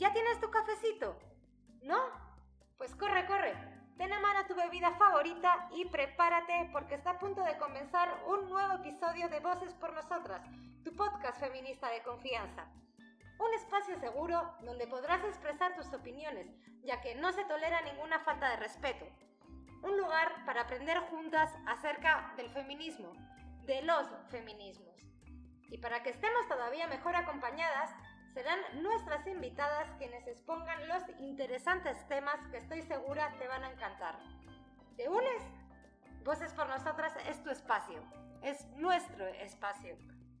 ¿Ya tienes tu cafecito? ¿No? Pues corre, corre. Ten a mano tu bebida favorita y prepárate porque está a punto de comenzar un nuevo episodio de Voces por Nosotras, tu podcast feminista de confianza. Un espacio seguro donde podrás expresar tus opiniones, ya que no se tolera ninguna falta de respeto. Un lugar para aprender juntas acerca del feminismo, de los feminismos. Y para que estemos todavía mejor acompañadas, serán nuestras invitadas quienes expongan los interesantes temas que estoy segura te van a encantar. ¿Te unes? Voces por Nosotras es tu espacio, es nuestro espacio.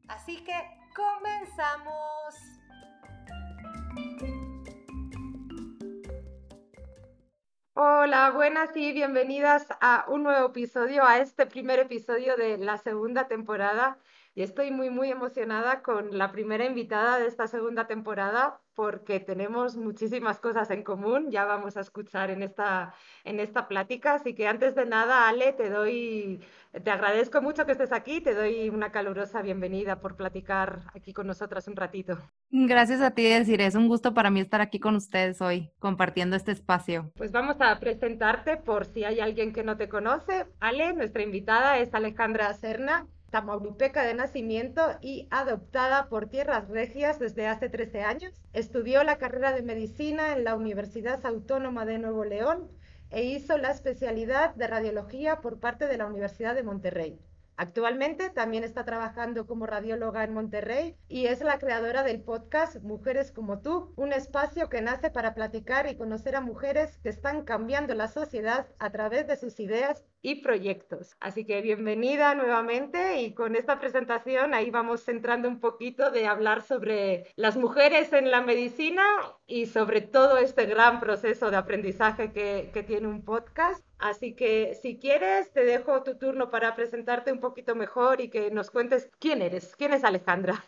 Así que comenzamos. Hola, buenas y bienvenidas a un nuevo episodio, a este primer episodio de la segunda temporada y estoy muy, muy emocionada con la primera invitada de esta segunda temporada porque tenemos muchísimas cosas en común, ya vamos a escuchar en esta, en esta plática. Así que antes de nada, Ale, te doy, te agradezco mucho que estés aquí, te doy una calurosa bienvenida por platicar aquí con nosotras un ratito. Gracias a ti, decir, es un gusto para mí estar aquí con ustedes hoy, compartiendo este espacio. Pues vamos a presentarte por si hay alguien que no te conoce. Ale, nuestra invitada es Alejandra Serna tamaulipeca de nacimiento y adoptada por tierras regias desde hace 13 años. Estudió la carrera de medicina en la Universidad Autónoma de Nuevo León e hizo la especialidad de radiología por parte de la Universidad de Monterrey. Actualmente también está trabajando como radióloga en Monterrey y es la creadora del podcast Mujeres como tú, un espacio que nace para platicar y conocer a mujeres que están cambiando la sociedad a través de sus ideas y proyectos. Así que bienvenida nuevamente y con esta presentación ahí vamos centrando un poquito de hablar sobre las mujeres en la medicina y sobre todo este gran proceso de aprendizaje que, que tiene un podcast. Así que si quieres, te dejo tu turno para presentarte un poquito mejor y que nos cuentes quién eres, quién es Alejandra.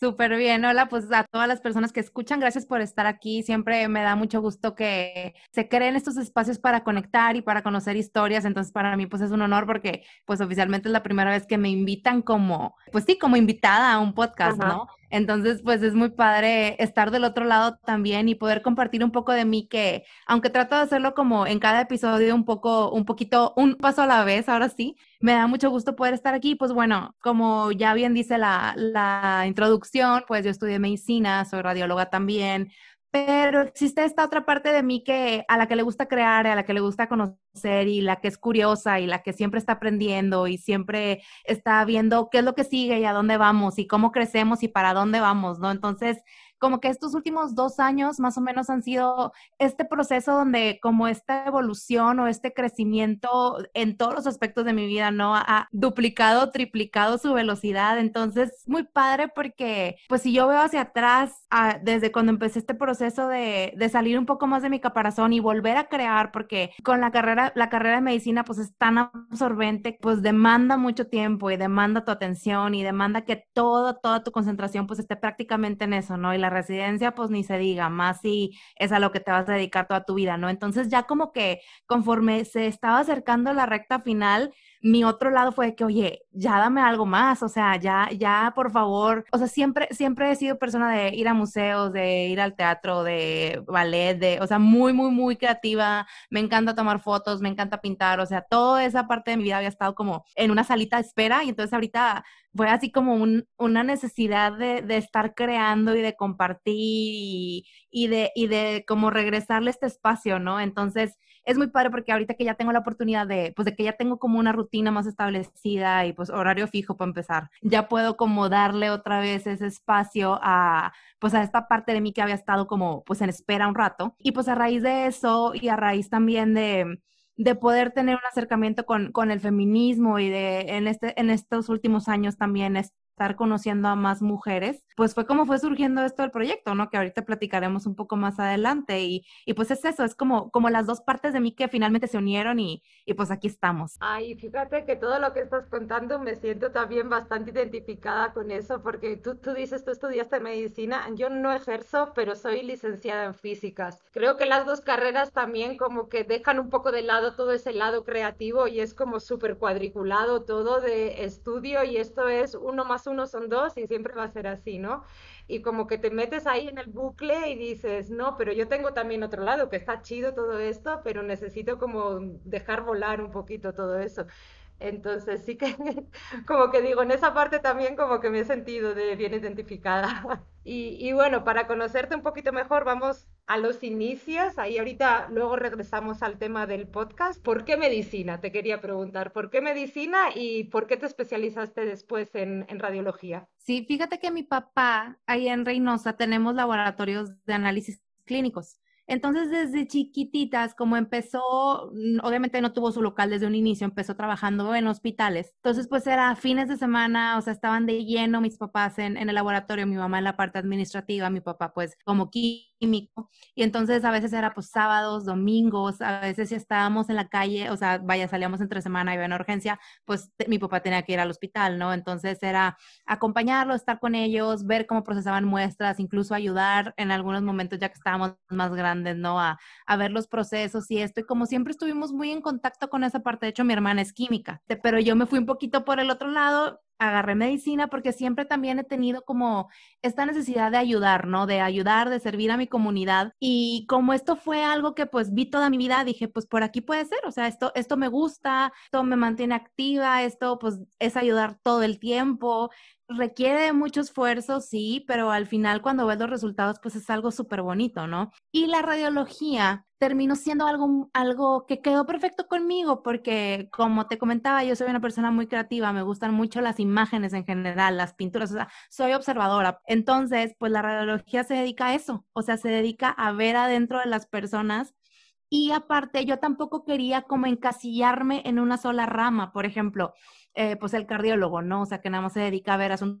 Súper bien, hola, pues a todas las personas que escuchan, gracias por estar aquí. Siempre me da mucho gusto que se creen estos espacios para conectar y para conocer historias. Entonces, para mí, pues es un honor porque, pues oficialmente es la primera vez que me invitan como, pues sí, como invitada a un podcast, ¿no? Entonces, pues es muy padre estar del otro lado también y poder compartir un poco de mí que, aunque trato de hacerlo como en cada episodio un poco, un poquito, un paso a la vez, ahora sí, me da mucho gusto poder estar aquí. Pues bueno, como ya bien dice la, la introducción, pues yo estudié medicina, soy radióloga también, pero existe esta otra parte de mí que a la que le gusta crear, a la que le gusta conocer y la que es curiosa y la que siempre está aprendiendo y siempre está viendo qué es lo que sigue y a dónde vamos y cómo crecemos y para dónde vamos, ¿no? Entonces, como que estos últimos dos años más o menos han sido este proceso donde como esta evolución o este crecimiento en todos los aspectos de mi vida, ¿no? Ha duplicado, triplicado su velocidad. Entonces, muy padre porque, pues si yo veo hacia atrás, ah, desde cuando empecé este proceso de, de salir un poco más de mi caparazón y volver a crear, porque con la carrera, la carrera de medicina, pues es tan absorbente, pues demanda mucho tiempo y demanda tu atención y demanda que todo, toda tu concentración pues esté prácticamente en eso, ¿no? Residencia, pues ni se diga, más si es a lo que te vas a dedicar toda tu vida, ¿no? Entonces ya como que conforme se estaba acercando la recta final, mi otro lado fue que, oye, ya dame algo más, o sea, ya, ya, por favor, o sea, siempre, siempre he sido persona de ir a museos, de ir al teatro, de ballet, de, o sea, muy, muy, muy creativa, me encanta tomar fotos, me encanta pintar, o sea, toda esa parte de mi vida había estado como en una salita de espera y entonces ahorita fue así como un, una necesidad de, de, estar creando y de compartir y, y, de, y de como regresarle este espacio, ¿no? Entonces, es muy padre porque ahorita que ya tengo la oportunidad de, pues de que ya tengo como una rutina más establecida y pues horario fijo para empezar, ya puedo como darle otra vez ese espacio a, pues a esta parte de mí que había estado como pues en espera un rato. Y pues a raíz de eso y a raíz también de de poder tener un acercamiento con, con, el feminismo y de en, este, en estos últimos años también estar conociendo a más mujeres, pues fue como fue surgiendo esto del proyecto, ¿no? Que ahorita platicaremos un poco más adelante y, y pues es eso, es como, como las dos partes de mí que finalmente se unieron y, y pues aquí estamos. Ay, fíjate que todo lo que estás contando me siento también bastante identificada con eso porque tú, tú dices, tú estudiaste medicina, yo no ejerzo, pero soy licenciada en físicas. Creo que las dos carreras también como que dejan un poco de lado todo ese lado creativo y es como súper cuadriculado todo de estudio y esto es uno más uno son dos y siempre va a ser así, ¿no? Y como que te metes ahí en el bucle y dices, no, pero yo tengo también otro lado, que está chido todo esto, pero necesito como dejar volar un poquito todo eso. Entonces sí que como que digo, en esa parte también como que me he sentido de bien identificada. Y, y, bueno, para conocerte un poquito mejor, vamos a los inicios. Ahí ahorita luego regresamos al tema del podcast. ¿Por qué medicina? Te quería preguntar. ¿Por qué medicina y por qué te especializaste después en, en radiología? Sí, fíjate que mi papá, ahí en Reynosa, tenemos laboratorios de análisis clínicos. Entonces, desde chiquititas, como empezó, mm, obviamente no tuvo su local desde un inicio, empezó trabajando en hospitales. Entonces, pues era fines de semana, o sea, estaban de lleno mis papás en, en el laboratorio, mi mamá en la parte administrativa, mi papá pues como químico. Y entonces a veces era pues sábados, domingos, a veces si estábamos en la calle, o sea, vaya, salíamos entre semana iba en urgencia, pues mi papá tenía que ir al hospital, ¿no? Entonces era acompañarlo, estar con ellos, ver cómo procesaban muestras, incluso ayudar en algunos momentos ya que estábamos más grandes ¿no? A, a ver los procesos y esto. Y como siempre estuvimos muy en contacto con esa parte, de hecho mi hermana es química, pero yo me fui un poquito por el otro lado, agarré medicina porque siempre también he tenido como esta necesidad de ayudar, ¿no? De ayudar, de servir a mi comunidad. Y como esto fue algo que pues vi toda mi vida, dije, pues por aquí puede ser, o sea, esto, esto me gusta, esto me mantiene activa, esto pues es ayudar todo el tiempo requiere mucho esfuerzo, sí, pero al final cuando ves los resultados, pues es algo súper bonito, ¿no? Y la radiología terminó siendo algo, algo que quedó perfecto conmigo porque, como te comentaba, yo soy una persona muy creativa, me gustan mucho las imágenes en general, las pinturas, soy observadora. Entonces, pues la radiología se dedica a eso, o sea, se dedica a ver adentro de las personas y aparte, yo tampoco quería como encasillarme en una sola rama, por ejemplo, eh, pues el cardiólogo, ¿no? O sea, que nada más se dedica a ver asuntos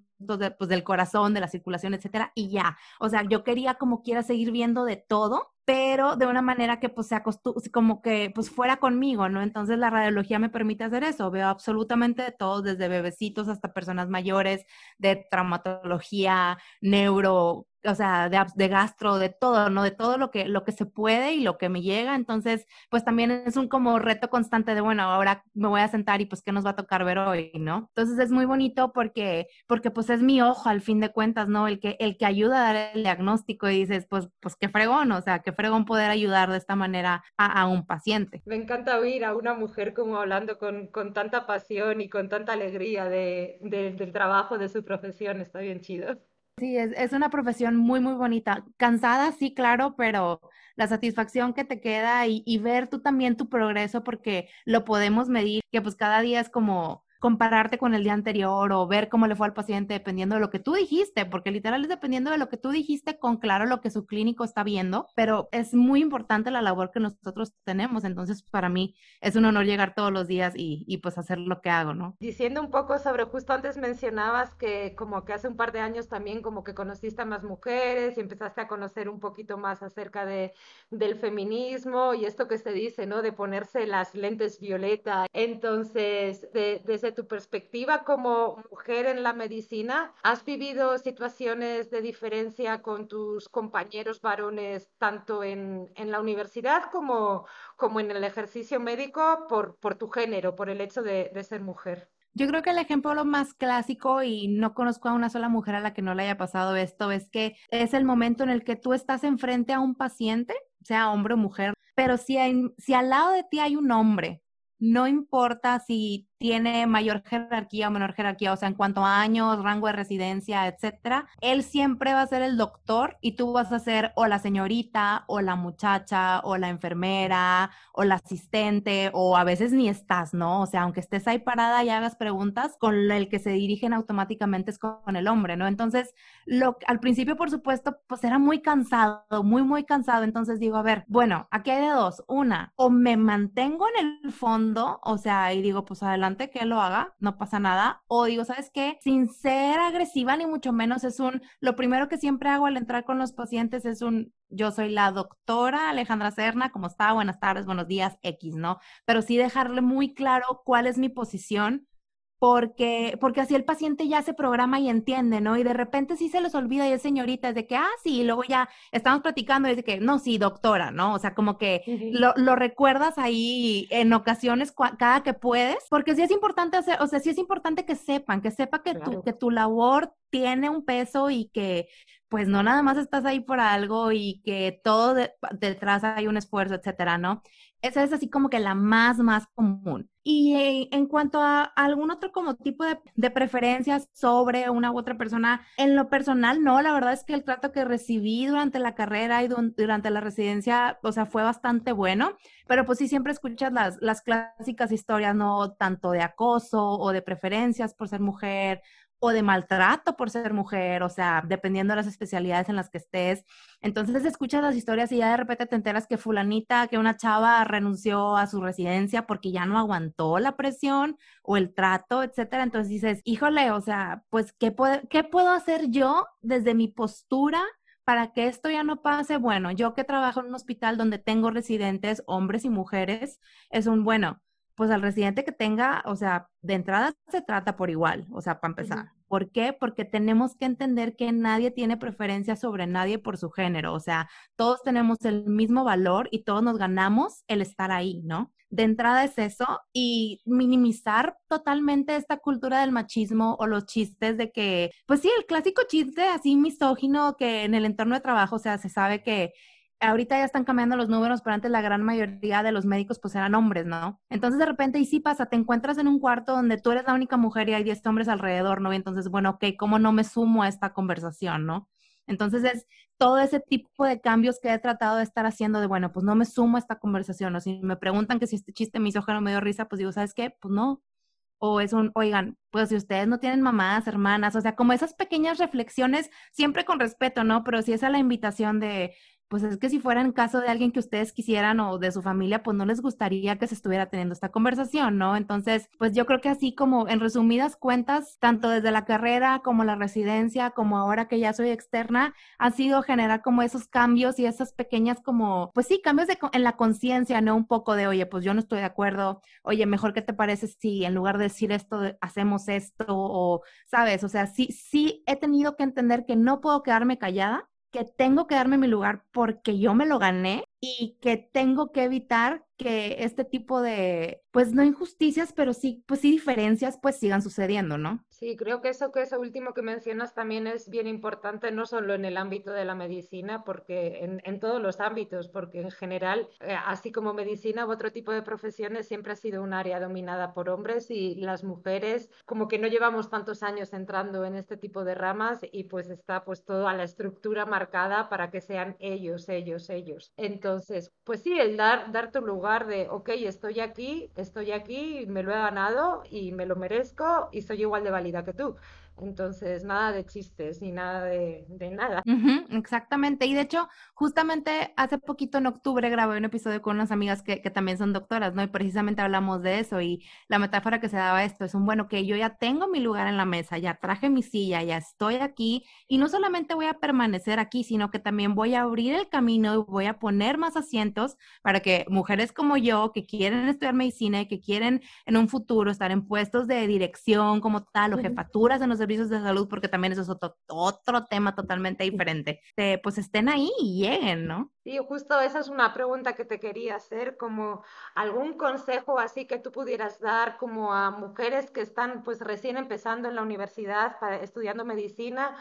pues, del corazón, de la circulación, etcétera, y ya. O sea, yo quería como quiera seguir viendo de todo, pero de una manera que pues se como que pues fuera conmigo, ¿no? Entonces la radiología me permite hacer eso, veo absolutamente de todo, desde bebecitos hasta personas mayores, de traumatología, neuro, o sea, de, de, gastro, de todo, ¿no? De todo lo que, lo que se puede y lo que me llega. Entonces, pues también es un como reto constante de, bueno, ahora me voy a sentar y pues qué nos va a tocar ver hoy, ¿no? Entonces es muy bonito porque, porque pues es mi ojo al fin de cuentas, ¿no? El que, el que ayuda a dar el diagnóstico y dices, pues, pues qué fregón, o sea, qué fregón poder ayudar de esta manera a, un paciente. Me encanta oír a una mujer como hablando con, con tanta pasión y con tanta alegría de, del trabajo, de su profesión, está bien chido. Sí, es, una profesión muy, muy bonita. Cansada, sí, claro, pero la satisfacción que te queda y, y, ver tú también tu progreso, porque lo podemos medir, que pues cada día es como compararte con el día anterior o ver cómo le fue al paciente dependiendo de lo que tú dijiste, porque literal es dependiendo de lo que tú dijiste con claro lo que su clínico está viendo, pero es muy importante la labor que nosotros tenemos, entonces para mí es un honor llegar todos los días y, y pues hacer lo que hago, ¿no? Diciendo un poco sobre, justo antes mencionabas que como que hace un par de años también como que conociste a más mujeres y empezaste a conocer un poquito más acerca de, del feminismo y esto que se dice, ¿no? De ponerse las lentes violeta. Entonces, de, desde tu perspectiva como mujer en la medicina, ¿has vivido situaciones de diferencia con tus compañeros varones tanto en, en la universidad como, como en el ejercicio médico por, por tu género, por el hecho de, ser mujer? Yo creo que el ejemplo lo más clásico, y no conozco a una sola mujer a la que no le haya pasado esto, es que es el momento en el que tú estás enfrente a un paciente, sea hombre o mujer, pero si, hay, si al lado de ti hay un hombre, no importa si tiene mayor jerarquía o menor jerarquía, o sea, en cuanto a años, rango de residencia, etcétera, él siempre va a ser el doctor y tú vas a ser o la señorita o la muchacha o la enfermera o la asistente o a veces ni estás, ¿no? O sea, aunque estés ahí parada y hagas preguntas, con el que se dirigen automáticamente es con el hombre, ¿no? Entonces, lo, al principio, por supuesto, pues era muy cansado, muy, muy cansado. Entonces digo, a ver, bueno, aquí hay de dos. Una, o me mantengo en el fondo, o sea, y digo, pues adelante que lo haga, no pasa nada. O digo, ¿sabes qué? Sin ser agresiva ni mucho menos, es un, lo primero que siempre hago al entrar con los pacientes es un, yo soy la doctora Alejandra Serna, ¿cómo está? Buenas tardes, buenos días, X, ¿no? Pero sí dejarle muy claro cuál es mi posición porque, porque así el paciente ya se programa y entiende, ¿no? Y de repente sí se les olvida y es señorita, es de que, ah, sí, y luego ya estamos platicando y es de que, no, sí, doctora, ¿no? O sea, como que lo, lo, recuerdas ahí en ocasiones cada que puedes, porque sí es importante hacer, o sea, sí es importante que sepan, que sepa que, tu, que tu labor tiene un peso y que pues no nada más estás ahí por algo y que todo detrás hay un esfuerzo, etcétera, ¿no? Esa es así como que la más, más común. Y en cuanto a algún otro como tipo de, preferencias sobre una u otra persona, en lo personal, no, la verdad es que el trato que recibí durante la carrera y durante la residencia, o sea, fue bastante bueno, pero pues sí siempre escuchas las, las clásicas historias, ¿no? Tanto de acoso o de preferencias por ser mujer o de maltrato por ser mujer, o sea, dependiendo de las especialidades en las que estés. Entonces escuchas las historias y ya de repente te enteras que fulanita, que una chava renunció a su residencia porque ya no aguantó la presión o el trato, etcétera. Entonces dices, híjole, o sea, pues, ¿qué, ¿qué puedo hacer yo desde mi postura? para que esto ya no pase, bueno, yo que trabajo en un hospital donde tengo residentes, hombres y mujeres, es un bueno, pues al residente que tenga, o sea, de entrada se trata por igual, o sea, para empezar. ¿Por qué? Porque tenemos que entender que nadie tiene preferencia sobre nadie por su género, o sea, todos tenemos el mismo valor y todos nos ganamos el estar ahí, ¿no? De entrada es eso y minimizar totalmente esta cultura del machismo o los chistes de que, pues sí, el clásico chiste así misógino que en el entorno de trabajo, o sea, se sabe que ahorita ya están cambiando los números, pero antes la gran mayoría de los médicos pues eran hombres, ¿no? Entonces de repente, y sí pasa, te encuentras en un cuarto donde tú eres la única mujer y hay 10 hombres alrededor, ¿no? Y entonces, bueno, ok, ¿cómo no me sumo a esta conversación, ¿no? Entonces es todo ese tipo de cambios que he tratado de estar haciendo de, bueno, pues no me sumo a esta conversación, o si me preguntan que si este chiste misógeno me dio risa, pues digo, ¿sabes qué? Pues no. O es un, oigan, pues si ustedes no tienen mamás, hermanas, o sea, como esas pequeñas reflexiones, siempre con respeto, ¿no? Pero si es a la invitación de, pues es que si fuera en caso de alguien que ustedes quisieran o de su familia, pues no les gustaría que se estuviera teniendo esta conversación, ¿no? Entonces, pues yo creo que así como en resumidas cuentas, tanto desde la carrera como la residencia, como ahora que ya soy externa, ha sido generar como esos cambios y esas pequeñas como, pues sí, cambios de, en la conciencia, ¿no? Un poco de, oye, pues yo no estoy de acuerdo, oye, mejor que te parece si en lugar de decir esto, hacemos esto, o, ¿sabes? O sea, sí, sí he tenido que entender que no puedo quedarme callada que tengo que darme mi lugar porque yo me lo gané y que tengo que evitar que este tipo de, pues no injusticias, pero sí, pues sí diferencias, pues sigan sucediendo, ¿no? Sí, creo que eso que eso último que mencionas también es bien importante, no solo en el ámbito de la medicina, porque en, en todos los ámbitos, porque en general, eh, así como medicina u otro tipo de profesiones, siempre ha sido un área dominada por hombres y las mujeres, como que no llevamos tantos años entrando en este tipo de ramas y pues está pues toda la estructura marcada para que sean ellos, ellos, ellos. Entonces, pues sí, el dar, dar tu lugar de, ok, estoy aquí, estoy aquí, me lo he ganado y me lo merezco y soy igual de válida que tú. Entonces, nada de chistes ni nada de, nada. exactamente. Y de hecho, justamente hace poquito en octubre grabé un episodio con unas amigas que, que, también son doctoras, ¿no? Y precisamente hablamos de eso. Y la metáfora que se daba esto es un, bueno, que yo ya tengo mi lugar en la mesa, ya traje mi silla, ya estoy aquí. Y no solamente voy a permanecer aquí, sino que también voy a abrir el camino y voy a poner más asientos para que mujeres como yo, que quieren estudiar medicina y que quieren en un futuro estar en puestos de dirección como tal o jefaturas en los servicios de salud, porque también eso es otro, otro tema totalmente diferente, pues estén ahí y lleguen, ¿no? Sí, justo esa es una pregunta que te quería hacer, como algún consejo así que tú pudieras dar como a mujeres que están pues recién empezando en la universidad para, estudiando medicina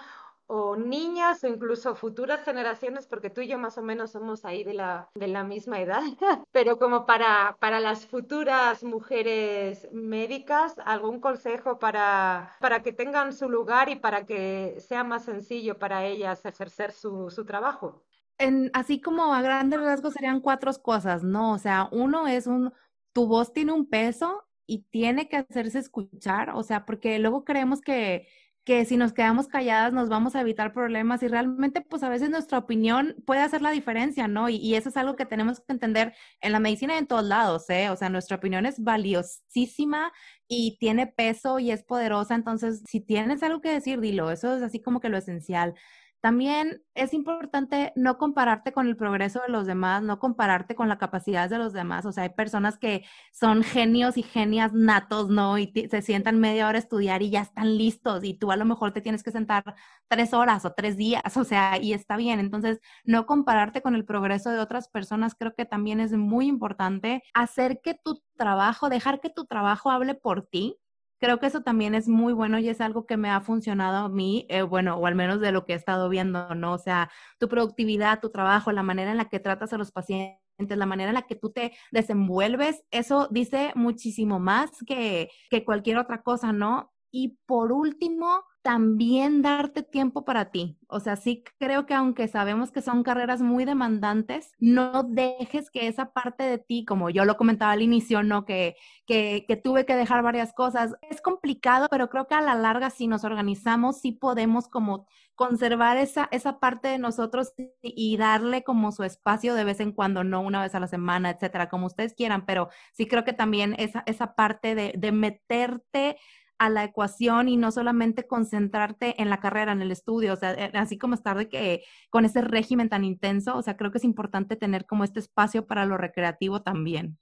o niñas o incluso futuras generaciones, porque tú y yo más o menos somos ahí de la, de la misma edad, pero como para, para las futuras mujeres médicas, algún consejo para, para que tengan su lugar y para que sea más sencillo para ellas ejercer su, su trabajo. En, así como a grandes rasgos serían cuatro cosas, ¿no? O sea, uno es un, tu voz tiene un peso y tiene que hacerse escuchar, o sea, porque luego creemos que que si nos quedamos calladas nos vamos a evitar problemas y realmente pues a veces nuestra opinión puede hacer la diferencia, ¿no? Y, eso es algo que tenemos que entender en la medicina y en todos lados, ¿eh? O sea, nuestra opinión es valiosísima y tiene peso y es poderosa, entonces si tienes algo que decir, dilo, eso es así como que lo esencial. También es importante no compararte con el progreso de los demás, no compararte con la capacidad de los demás. O sea, hay personas que son genios y genias natos, ¿no? Y se sientan media hora a estudiar y ya están listos y tú a lo mejor te tienes que sentar tres horas o tres días, o sea, y está bien. Entonces, no compararte con el progreso de otras personas creo que también es muy importante. Hacer que tu trabajo, dejar que tu trabajo hable por ti Creo que eso también es muy bueno y es algo que me ha funcionado a mí, eh, bueno, o al menos de lo que he estado viendo, ¿no? O sea, tu productividad, tu trabajo, la manera en la que tratas a los pacientes, la manera en la que tú te desenvuelves, eso dice muchísimo más que, que cualquier otra cosa, ¿no? Y por último, también darte tiempo para ti. O sea, sí creo que aunque sabemos que son carreras muy demandantes, no dejes que esa parte de ti, como yo lo comentaba al inicio, ¿no? Que, que, que tuve que dejar varias cosas. Es complicado, pero creo que a la larga, si nos organizamos, sí podemos como conservar esa, esa parte de nosotros y darle como su espacio de vez en cuando, no una vez a la semana, etcétera, como ustedes quieran, pero sí creo que también esa, esa parte de, de meterte a la ecuación y no solamente concentrarte en la carrera, en el estudio, o sea, eh, así como estar de que con ese régimen tan intenso, o sea, creo que es importante tener como este espacio para lo recreativo también.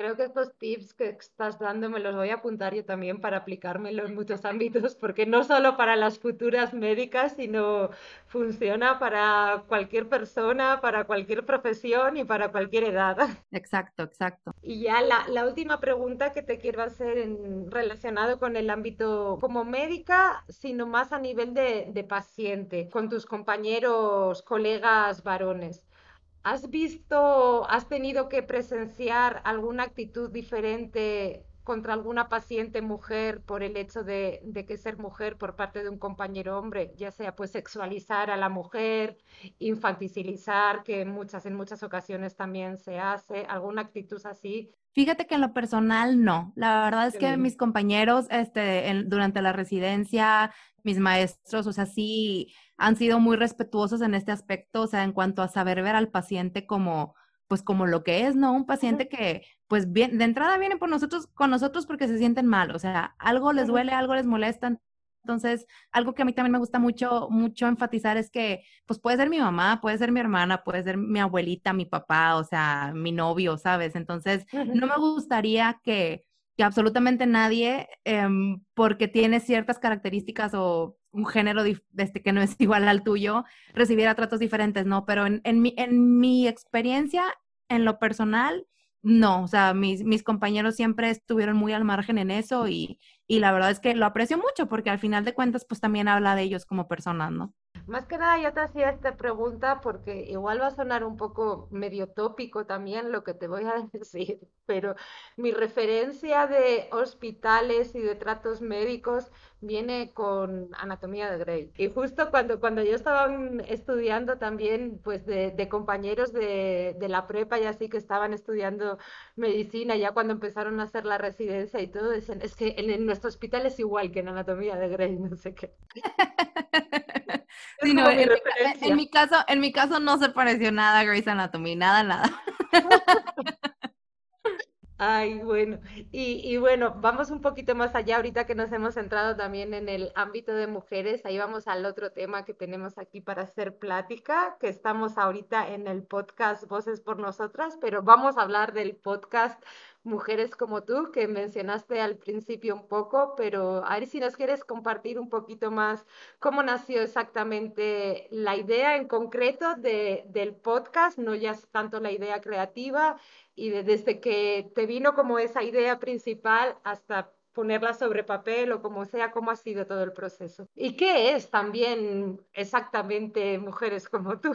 Creo que estos tips que estás dando me los voy a apuntar yo también para aplicármelo en muchos ámbitos, porque no solo para las futuras médicas, sino funciona para cualquier persona, para cualquier profesión y para cualquier edad. Exacto, exacto. Y ya la, la última pregunta que te quiero hacer en, relacionado con el ámbito como médica, sino más a nivel de, de paciente, con tus compañeros, colegas varones. ¿Has visto, has tenido que presenciar alguna actitud diferente contra alguna paciente mujer por el hecho de, que ser mujer por parte de un compañero hombre, ya sea pues sexualizar a la mujer, infantilizar, que en muchas, en muchas ocasiones también se hace, alguna actitud así? Fíjate que en lo personal no. La verdad es que mis compañeros este, durante la residencia, mis maestros, o sea, sí han sido muy respetuosos en este aspecto, o sea, en cuanto a saber ver al paciente como, pues como lo que es, ¿no? Un paciente que, pues bien, de entrada viene por nosotros, con nosotros porque se sienten mal, o sea, algo les duele, algo les molesta. Entonces, algo que a mí también me gusta mucho, mucho enfatizar es que, pues puede ser mi mamá, puede ser mi hermana, puede ser mi abuelita, mi papá, o sea, mi novio, ¿sabes? Entonces, no me gustaría que, que absolutamente nadie, em, porque tiene ciertas características o un género este, que no es igual al tuyo, recibiera tratos diferentes, ¿no? Pero en, en, mi, en mi experiencia, en lo personal, no, o sea, mis, mis compañeros siempre estuvieron muy al margen en eso y, y la verdad es que lo aprecio mucho porque al final de cuentas, pues también habla de ellos como personas, ¿no? Más que nada yo te hacía esta pregunta porque igual va a sonar un poco medio tópico también lo que te voy a decir, pero mi referencia de hospitales y de tratos médicos viene con Anatomía de Grey. Y justo cuando, cuando yo estaba estudiando también, pues de, de compañeros de, de, la prepa y así que estaban estudiando medicina, ya cuando empezaron a hacer la residencia y todo, decían, es que en, en hospital es igual que en Anatomía de Grey, no sé qué. Sí, no, en, mi, caso, en mi caso no se pareció nada a Grey's Anatomy, nada, nada. Ay, bueno, y, y, bueno, vamos un poquito más allá ahorita que nos hemos centrado también en el ámbito de mujeres, ahí vamos al otro tema que tenemos aquí para hacer plática, que estamos ahorita en el podcast Voces por Nosotras, pero vamos a hablar del podcast mujeres como tú, que mencionaste al principio un poco, pero a ver si nos quieres compartir un poquito más cómo nació exactamente la idea en concreto de, del podcast, no ya es tanto la idea creativa, y desde que te vino como esa idea principal hasta ponerla sobre papel o como sea, cómo ha sido todo el proceso. ¿Y qué es también exactamente mujeres como tú?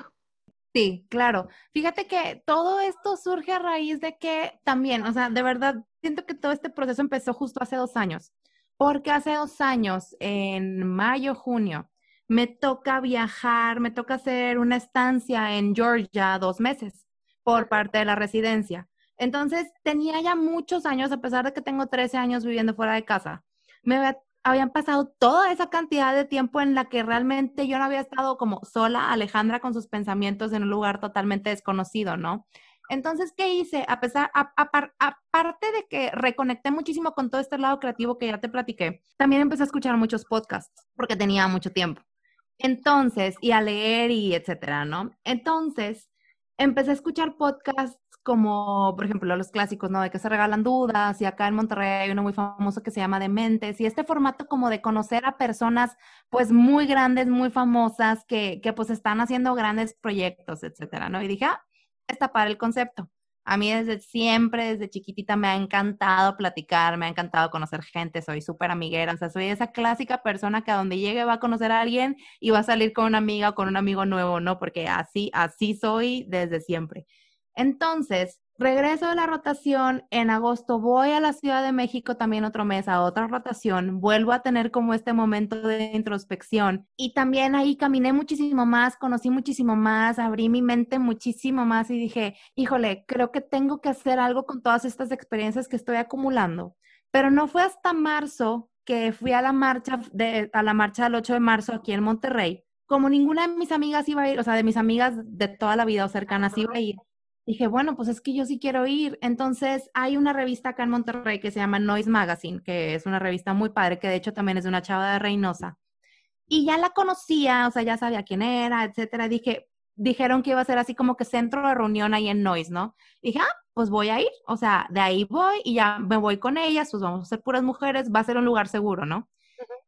Sí, claro. Fíjate que todo esto surge a raíz de que también, o sea, de verdad, siento que todo este proceso empezó justo hace dos años, porque hace dos años, en mayo, junio, me toca viajar, me toca hacer una estancia en Georgia dos meses por parte de la residencia. Entonces, tenía ya muchos años, a pesar de que tengo 13 años viviendo fuera de casa, me habían pasado toda esa cantidad de tiempo en la que realmente yo no había estado como sola, Alejandra, con sus pensamientos en un lugar totalmente desconocido, ¿no? Entonces, ¿qué hice? A pesar, aparte de que reconecté muchísimo con todo este lado creativo que ya te platiqué, también empecé a escuchar muchos podcasts porque tenía mucho tiempo. Entonces, y a leer y etcétera, ¿no? Entonces, empecé a escuchar podcasts como, por ejemplo, los clásicos, ¿no? De que se regalan dudas, y acá en Monterrey hay uno muy famoso que se llama Dementes, y este formato como de conocer a personas, pues, muy grandes, muy famosas, que, que pues están haciendo grandes proyectos, etcétera, ¿no? Y dije, ah, está para el concepto. A mí desde siempre, desde chiquitita, me ha encantado platicar, me ha encantado conocer gente, soy súper amiguera, o sea, soy esa clásica persona que a donde llegue va a conocer a alguien y va a salir con una amiga o con un amigo nuevo, ¿no? Porque así, así soy desde siempre. Entonces, regreso de la rotación, en agosto voy a la Ciudad de México también otro mes a otra rotación, vuelvo a tener como este momento de introspección y también ahí caminé muchísimo más, conocí muchísimo más, abrí mi mente muchísimo más y dije, híjole, creo que tengo que hacer algo con todas estas experiencias que estoy acumulando. Pero no fue hasta marzo que fui a la marcha de, a la marcha del 8 de marzo aquí en Monterrey. Como ninguna de mis amigas iba a ir, o sea, de mis amigas de toda la vida o cercanas iba a ir, dije, bueno, pues es que yo sí quiero ir. Entonces, hay una revista acá en Monterrey que se llama Noise Magazine, que es una revista muy padre, que de hecho también es de una chava de Reynosa. Y ya la conocía, o sea, ya sabía quién era, etcétera. Dije, dijeron que iba a ser así como que centro de reunión ahí en Noise, ¿no? dije, ah, pues voy a ir, o sea, de ahí voy y ya me voy con ellas, pues vamos a ser puras mujeres, va a ser un lugar seguro, ¿no?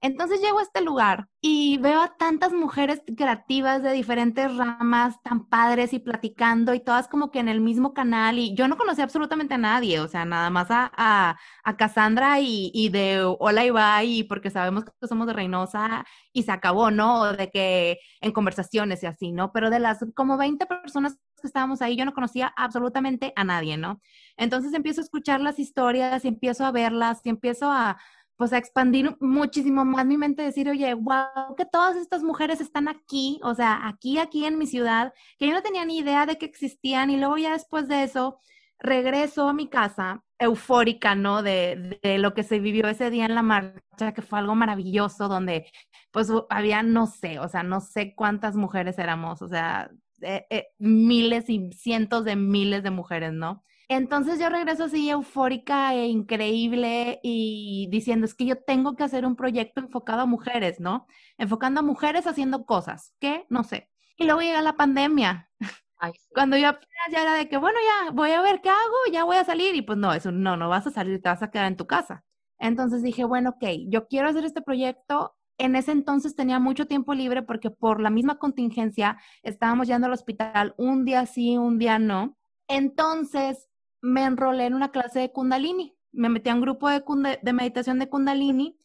Entonces llego a este lugar y veo a tantas mujeres creativas de diferentes ramas, tan padres y platicando y todas como que en el mismo canal y yo no conocía absolutamente a nadie, o sea, nada más a, a, Cassandra y, y, de Hola Ibai porque sabemos que somos de Reynosa y se acabó, ¿no? De que en conversaciones y así, ¿no? Pero de las como 20 personas que estábamos ahí, yo no conocía absolutamente a nadie, ¿no? Entonces empiezo a escuchar las historias y empiezo a verlas y empiezo a pues a expandir muchísimo más mi mente, decir, oye, wow, que todas estas mujeres están aquí, o sea, aquí, aquí en mi ciudad, que yo no tenía ni idea de que existían y luego ya después de eso regreso a mi casa eufórica, ¿no? De, de lo que se vivió ese día en la marcha, que fue algo maravilloso, donde pues había, no sé, o sea, no sé cuántas mujeres éramos, o sea, eh, eh, miles y cientos de miles de mujeres, ¿no? Entonces yo regreso así eufórica e increíble y diciendo, es que yo tengo que hacer un proyecto enfocado a mujeres, ¿no? Enfocando a mujeres haciendo cosas, ¿qué? No sé. Y luego llega la pandemia. Cuando yo ya era de que, bueno, ya voy a ver qué hago, ya voy a salir. Y pues no, eso no, no vas a salir, te vas a quedar en tu casa. Entonces dije, bueno, ok, yo quiero hacer este proyecto. En ese entonces tenía mucho tiempo libre porque por la misma contingencia estábamos yendo al hospital un día sí, un día no. Entonces me enrolé en una clase de Kundalini. Me metí a un grupo de, meditación de Kundalini,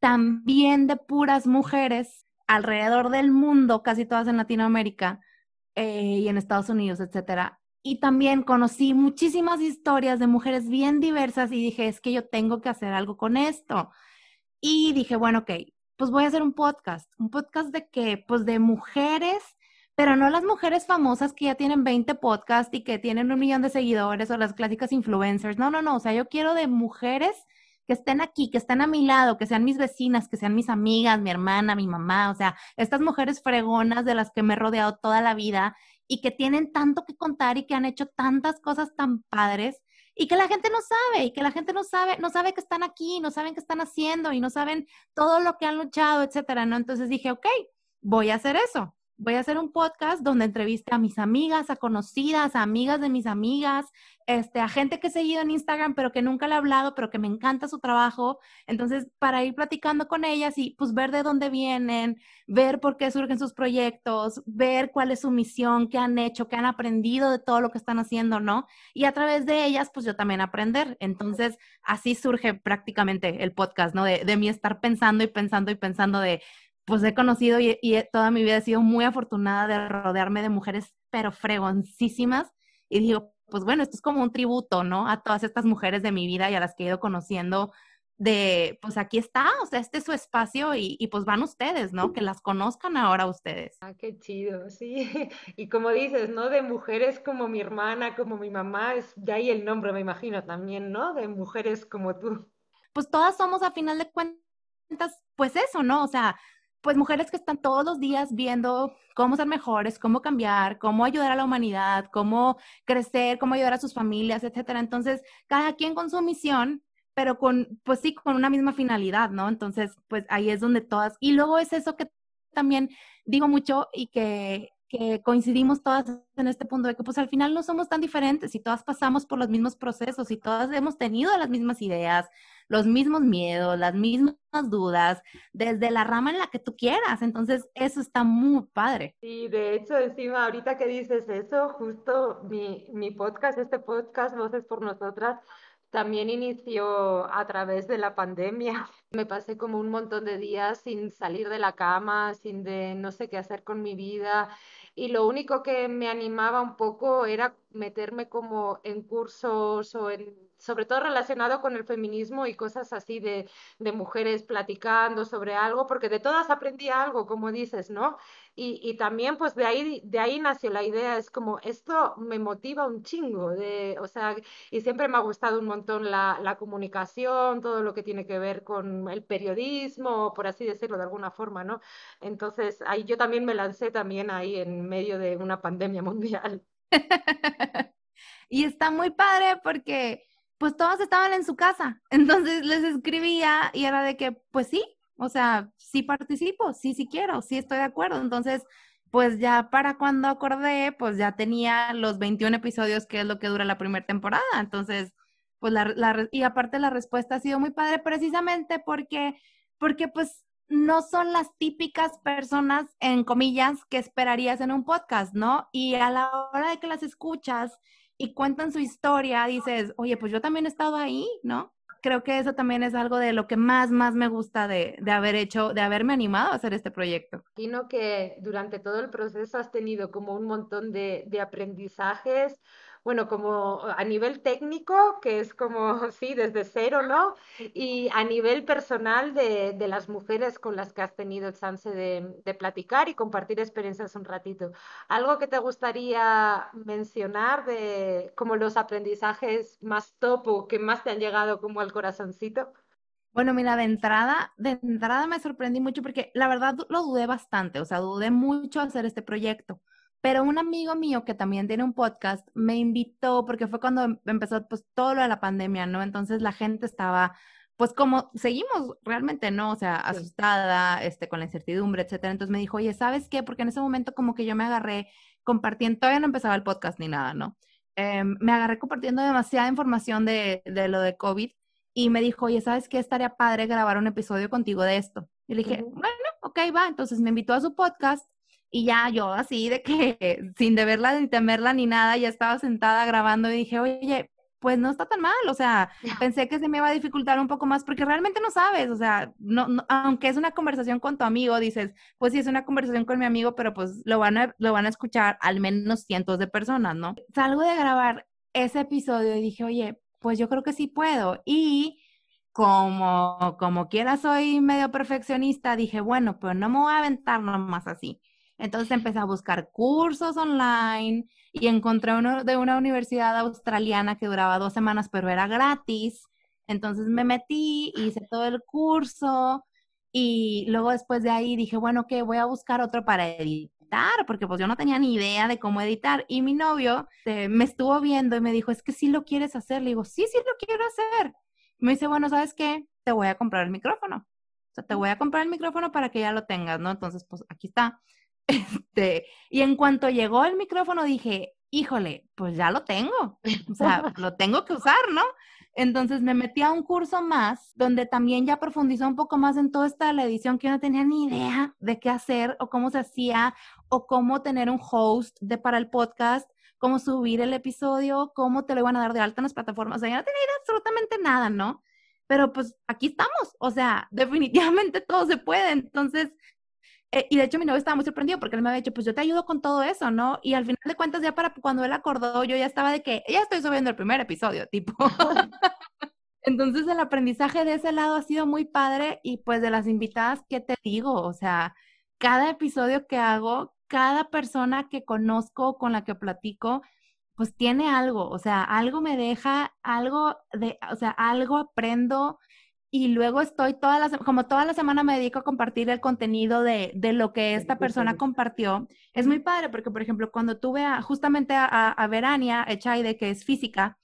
también de puras mujeres alrededor del mundo, casi todas en Latinoamérica eh, y en Estados Unidos, etcétera. Y también conocí muchísimas historias de mujeres bien diversas y dije, es que yo tengo que hacer algo con esto. Y dije, bueno, ok, pues voy a hacer un podcast. ¿Un podcast de qué? Pues de mujeres pero no las mujeres famosas que ya tienen 20 podcasts y que tienen un millón de seguidores o las clásicas influencers. No, no, no. O sea, yo quiero de mujeres que estén aquí, que estén a mi lado, que sean mis vecinas, que sean mis amigas, mi hermana, mi mamá. O sea, estas mujeres fregonas de las que me he rodeado toda la vida y que tienen tanto que contar y que han hecho tantas cosas tan padres y que la gente no sabe, y que la gente no sabe, no sabe que están aquí, no saben qué están haciendo y no saben todo lo que han luchado, etcétera, ¿no? Entonces dije, ok, voy a hacer eso voy a hacer un podcast donde entreviste a mis amigas, a conocidas, a amigas de mis amigas, este, a gente que he seguido en Instagram, pero que nunca le he hablado, pero que me encanta su trabajo. Entonces, para ir platicando con ellas y pues ver de dónde vienen, ver por qué surgen sus proyectos, ver cuál es su misión, qué han hecho, qué han aprendido de todo lo que están haciendo, ¿no? Y a través de ellas, pues yo también aprender. Entonces, así surge prácticamente el podcast, ¿no? De, de mí estar pensando y pensando y pensando de, pues he conocido y, toda mi vida he sido muy afortunada de rodearme de mujeres, pero fregoncísimas. Y digo, pues bueno, esto es como un tributo, ¿no? A todas estas mujeres de mi vida y a las que he ido conociendo de, pues aquí está, o sea, este es su espacio y, y, pues van ustedes, ¿no? Que las conozcan ahora ustedes. Ah, qué chido, sí. Y como dices, ¿no? De mujeres como mi hermana, como mi mamá, es de ahí el nombre, me imagino también, ¿no? De mujeres como tú. Pues todas somos a final de cuentas, pues eso, ¿no? O sea, pues mujeres que están todos los días viendo cómo ser mejores, cómo cambiar, cómo ayudar a la humanidad, cómo crecer, cómo ayudar a sus familias, etcétera. Entonces, cada quien con su misión, pero con, pues sí, con una misma finalidad, ¿no? Entonces, pues ahí es donde todas, y luego es eso que también digo mucho y que, que coincidimos todas en este punto de que pues al final no somos tan diferentes y todas pasamos por los mismos procesos y todas hemos tenido las mismas ideas, los mismos miedos, las mismas dudas, desde la rama en la que tú quieras. Entonces, eso está muy padre. Y de hecho, encima, ahorita que dices eso, justo mi, mi podcast, este podcast, Voces por Nosotras, también inició a través de la pandemia. Me pasé como un montón de días sin salir de la cama, sin de no sé qué hacer con mi vida. Y lo único que me animaba un poco era meterme como en cursos o en sobre todo relacionado con el feminismo y cosas así de, de mujeres platicando sobre algo, porque de todas aprendí algo, como dices, ¿no? Y, y, también pues de ahí, de ahí nació la idea, es como esto me motiva un chingo, de, o sea, y siempre me ha gustado un montón la, la comunicación, todo lo que tiene que ver con el periodismo, por así decirlo de alguna forma, ¿no? Entonces ahí yo también me lancé también ahí en medio de una pandemia mundial. y está muy padre porque pues todas estaban en su casa. Entonces les escribía y era de que, pues sí, o sea, sí participo, sí, sí quiero, sí estoy de acuerdo. Entonces, pues ya para cuando acordé, pues ya tenía los 21 episodios, que es lo que dura la primera temporada. Entonces, pues la, la, y aparte la respuesta ha sido muy padre precisamente porque, porque pues no son las típicas personas, en comillas, que esperarías en un podcast, ¿no? Y a la hora de que las escuchas, y cuentan su historia, dices, oye, pues yo también he estado ahí, ¿no? Creo que eso también es algo de lo que más, más me gusta de, de haber hecho, de haberme animado a hacer este proyecto. Imagino que durante todo el proceso has tenido como un montón de, de aprendizajes bueno, como a nivel técnico, que es como, sí, desde cero, ¿no? Y a nivel personal de, de las mujeres con las que has tenido el chance de, de, platicar y compartir experiencias un ratito. ¿Algo que te gustaría mencionar de como los aprendizajes más top o que más te han llegado como al corazoncito? Bueno, mira, de entrada, de entrada me sorprendí mucho porque la verdad lo dudé bastante, o sea, dudé mucho hacer este proyecto pero un amigo mío que también tiene un podcast me invitó porque fue cuando em, empezó pues todo lo de la pandemia, ¿no? Entonces la gente estaba pues como seguimos realmente, ¿no? O sea, asustada, este, con la incertidumbre, etcétera. Entonces me dijo, oye, ¿sabes qué? Porque en ese momento como que yo me agarré compartiendo, todavía no empezaba el podcast ni nada, ¿no? Eh, me agarré compartiendo demasiada información de, de, lo de COVID y me dijo, oye, ¿sabes qué? Estaría padre grabar un episodio contigo de esto. Y le dije, uh -huh. bueno, ok, va. Entonces me invitó a su podcast y ya yo así de que sin deberla ni temerla ni nada, ya estaba sentada grabando y dije, oye, pues no está tan mal, o sea, yeah. pensé que se me iba a dificultar un poco más porque realmente no sabes, o sea, no, no, aunque es una conversación con tu amigo, dices, pues sí es una conversación con mi amigo, pero pues lo van a, lo van a escuchar al menos cientos de personas, ¿no? Salgo de grabar ese episodio y dije, oye, pues yo creo que sí puedo y como, como quiera soy medio perfeccionista, dije, bueno, pues no me voy a aventar nomás así entonces empecé a buscar cursos online y encontré uno de una universidad australiana que duraba dos semanas, pero era gratis. Entonces me metí, hice todo el curso y luego después de ahí dije, bueno, que voy a buscar otro para editar, porque pues yo no tenía ni idea de cómo editar. Y mi novio eh, me estuvo viendo y me dijo, es que sí lo quieres hacer. Le digo, sí, sí lo quiero hacer. Me dice, bueno, ¿sabes qué? Te voy a comprar el micrófono. O sea, te voy a comprar el micrófono para que ya lo tengas, ¿no? Entonces, pues aquí está. Este, y en cuanto llegó el micrófono dije, híjole, pues ya lo tengo, o sea, lo tengo que usar, ¿no? Entonces me metí a un curso más donde también ya profundizó un poco más en toda esta la edición que yo no tenía ni idea de qué hacer o cómo se hacía o cómo tener un host de para el podcast, cómo subir el episodio, cómo te lo iban a dar de alta en las plataformas. O sea, yo no tenía absolutamente nada, ¿no? Pero pues aquí estamos, o sea, definitivamente todo se puede. Entonces, eh, y de hecho mi novio estaba muy sorprendido porque él me había dicho, pues yo te ayudo con todo eso, ¿no? Y al final de cuentas ya para cuando él acordó, yo ya estaba de que, ya estoy subiendo el primer episodio, tipo. Entonces el aprendizaje de ese lado ha sido muy padre y pues de las invitadas, ¿qué te digo? O sea, cada episodio que hago, cada persona que conozco, con la que platico, pues tiene algo, o sea, algo me deja, algo de, o sea, algo aprendo, y luego estoy toda la, como toda la semana me dedico a compartir el contenido de, de lo que esta persona compartió. Es muy padre porque, por ejemplo, cuando tuve a, justamente a, a Verania Echaide, que es física,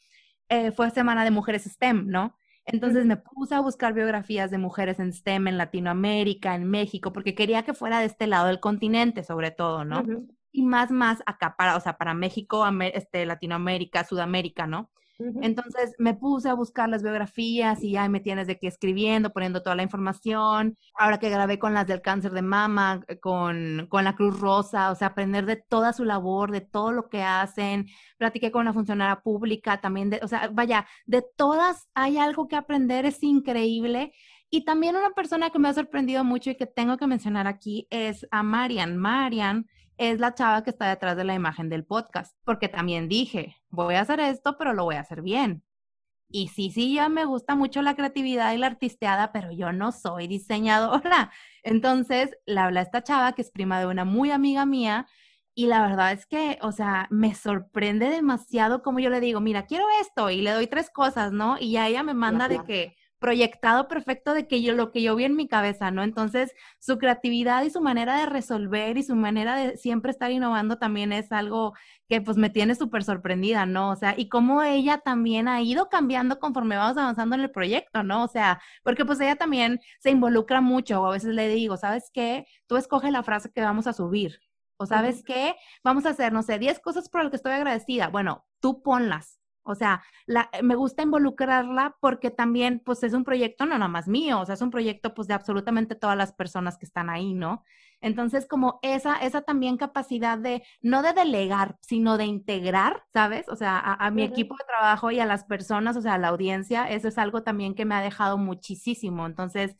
eh, fue semana de mujeres STEM, ¿no? Entonces me puse a buscar biografías de mujeres en STEM en Latinoamérica, en México, porque quería que fuera de este lado del continente, sobre todo, ¿no? Y más, más acá para, o sea, para México, este, Latinoamérica, Sudamérica, ¿no? Entonces me puse a buscar las biografías y ya me tienes de que escribiendo, poniendo toda la información. Ahora que grabé con las del cáncer de mama, eh, con, con la Cruz Rosa, o sea, aprender de toda su labor, de todo lo que hacen. Platiqué con una funcionaria pública también, de, o sea, vaya, de todas hay algo que aprender, es increíble. Y también una persona que me ha sorprendido mucho y que tengo que mencionar aquí es a Marian. Marian es la chava que está detrás de la imagen del podcast, porque también dije, voy a hacer esto, pero lo voy a hacer bien. Y sí, sí, ya me gusta mucho la creatividad y la artisteada, pero yo no soy diseñadora. Entonces, le habla esta chava que es prima de una muy amiga mía y la verdad es que, o sea, me sorprende demasiado como yo le digo, mira, quiero esto y le doy tres cosas, ¿no? Y ya ella me manda de que, proyectado perfecto de que yo lo que yo vi en mi cabeza, ¿no? Entonces, su creatividad y su manera de resolver y su manera de siempre estar innovando también es algo que pues me tiene súper sorprendida, ¿no? O sea, y cómo ella también ha ido cambiando conforme vamos avanzando en el proyecto, ¿no? O sea, porque pues ella también se involucra mucho, o a veces le digo, ¿sabes qué? Tú escoge la frase que vamos a subir. O sabes qué, vamos a hacer, no sé, 10 cosas por las que estoy agradecida. Bueno, tú ponlas, o sea, la, me gusta involucrarla porque también, pues, es un proyecto no nada más mío, o sea, es un proyecto, pues, de absolutamente todas las personas que están ahí, ¿no? Entonces, como esa, esa también capacidad de, no de delegar, sino de integrar, ¿sabes? O sea, a, mi equipo de trabajo y a las personas, o sea, a la audiencia, eso es algo también que me ha dejado muchísimo. Entonces,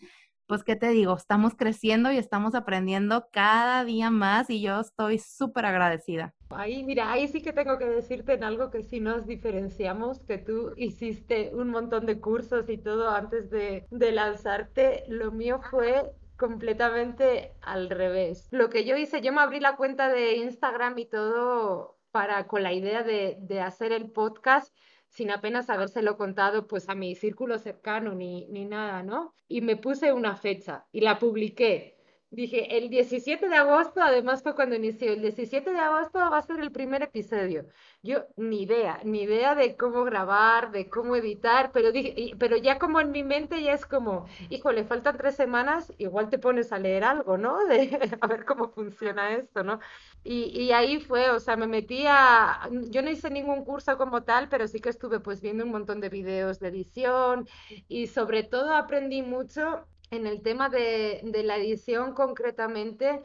pues, ¿qué te digo? Estamos creciendo y estamos aprendiendo cada día más y yo estoy súper agradecida. Ahí, mira, ahí sí que tengo que decirte en algo que sí nos diferenciamos, que tú hiciste un montón de cursos y todo antes de, de lanzarte. Lo mío fue completamente al revés. Lo que yo hice, yo me abrí la cuenta de Instagram y todo para con la idea de, de hacer el podcast sin apenas habérselo contado pues a mi círculo cercano ni, ni nada, ¿no? Y me puse una fecha y la publiqué. Dije, el 17 de agosto, además fue cuando inició, el 17 de agosto va a ser el primer episodio. Yo ni idea, ni idea de cómo grabar, de cómo editar, pero, dije, pero ya como en mi mente ya es como, hijo, le faltan tres semanas, igual te pones a leer algo, ¿no? De a ver cómo funciona esto, ¿no? Y, y ahí fue, o sea, me metí a, yo no hice ningún curso como tal, pero sí que estuve pues viendo un montón de videos de edición y sobre todo aprendí mucho en el tema de, de la edición concretamente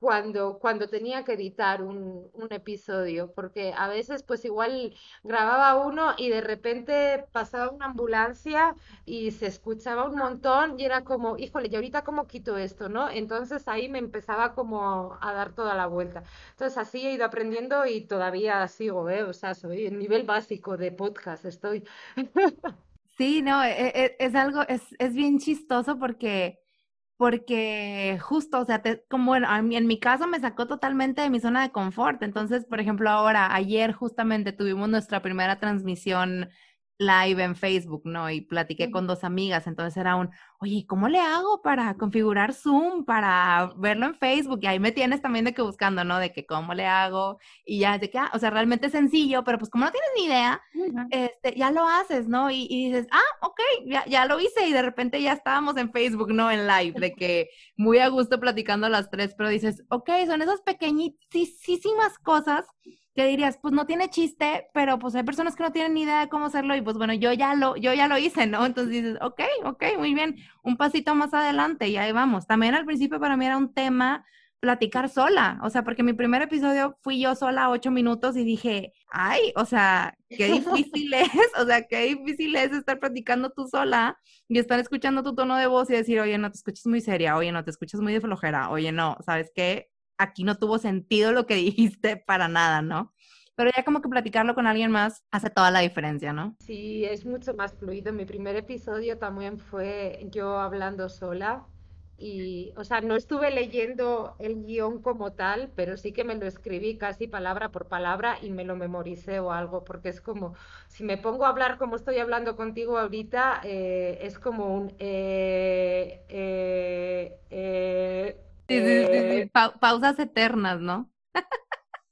cuando, cuando tenía que editar un, un, episodio, porque a veces pues igual grababa uno y de repente pasaba una ambulancia y se escuchaba un montón y era como, híjole, ¿y ahorita cómo quito esto, no? Entonces ahí me empezaba como a dar toda la vuelta. Entonces así he ido aprendiendo y todavía sigo, ¿eh? O sea, soy en nivel básico de podcast, estoy. Sí, no, e, e, es, algo, es, es bien chistoso porque porque justo, o sea, como en, en mi caso me sacó totalmente de mi zona de confort. Entonces, por ejemplo, ahora, ayer justamente tuvimos nuestra primera transmisión live en Facebook, ¿no? Y platiqué con dos amigas, entonces era un, oye, ¿cómo le hago para configurar Zoom, para verlo en Facebook? Y ahí me tienes también de que buscando, ¿no? De que cómo le hago y ya, de que, ah, o sea, realmente es sencillo, pero pues como no tienes ni idea, este, ya lo haces, ¿no? Y, y, dices, ah, ok, ya, ya lo hice y de repente ya estábamos en Facebook, ¿no? En live, de que muy a gusto platicando las tres, pero dices, ok, son esas pequeñísimas cosas dirías, pues no tiene chiste, pero pues hay personas que no tienen ni idea de cómo hacerlo y pues bueno, yo ya lo, yo ya lo hice, ¿no? Entonces dices, ok, ok, muy bien, un pasito más adelante y ahí vamos. También al principio para mí era un tema platicar sola, o sea, porque mi primer episodio fui yo sola ocho minutos y dije, ay, o sea, qué difícil es, o sea, qué difícil es estar platicando tú sola y estar escuchando tu tono de voz y decir, oye, no te escuchas muy seria, oye, no te escuchas muy de flojera, oye, no, ¿sabes qué? Aquí no tuvo sentido lo que dijiste para nada, ¿no? Pero ya como que platicarlo con alguien más hace toda la diferencia, ¿no? Sí, es mucho más fluido. Mi primer episodio también fue yo hablando sola y, o sea, no estuve leyendo el guion como tal, pero sí que me lo escribí casi palabra por palabra y me lo memoricé o algo, porque es como, si me pongo a hablar como estoy hablando contigo ahorita, eh, es como un... Eh, eh, Sí, sí, sí, eh, pausas eternas, ¿no?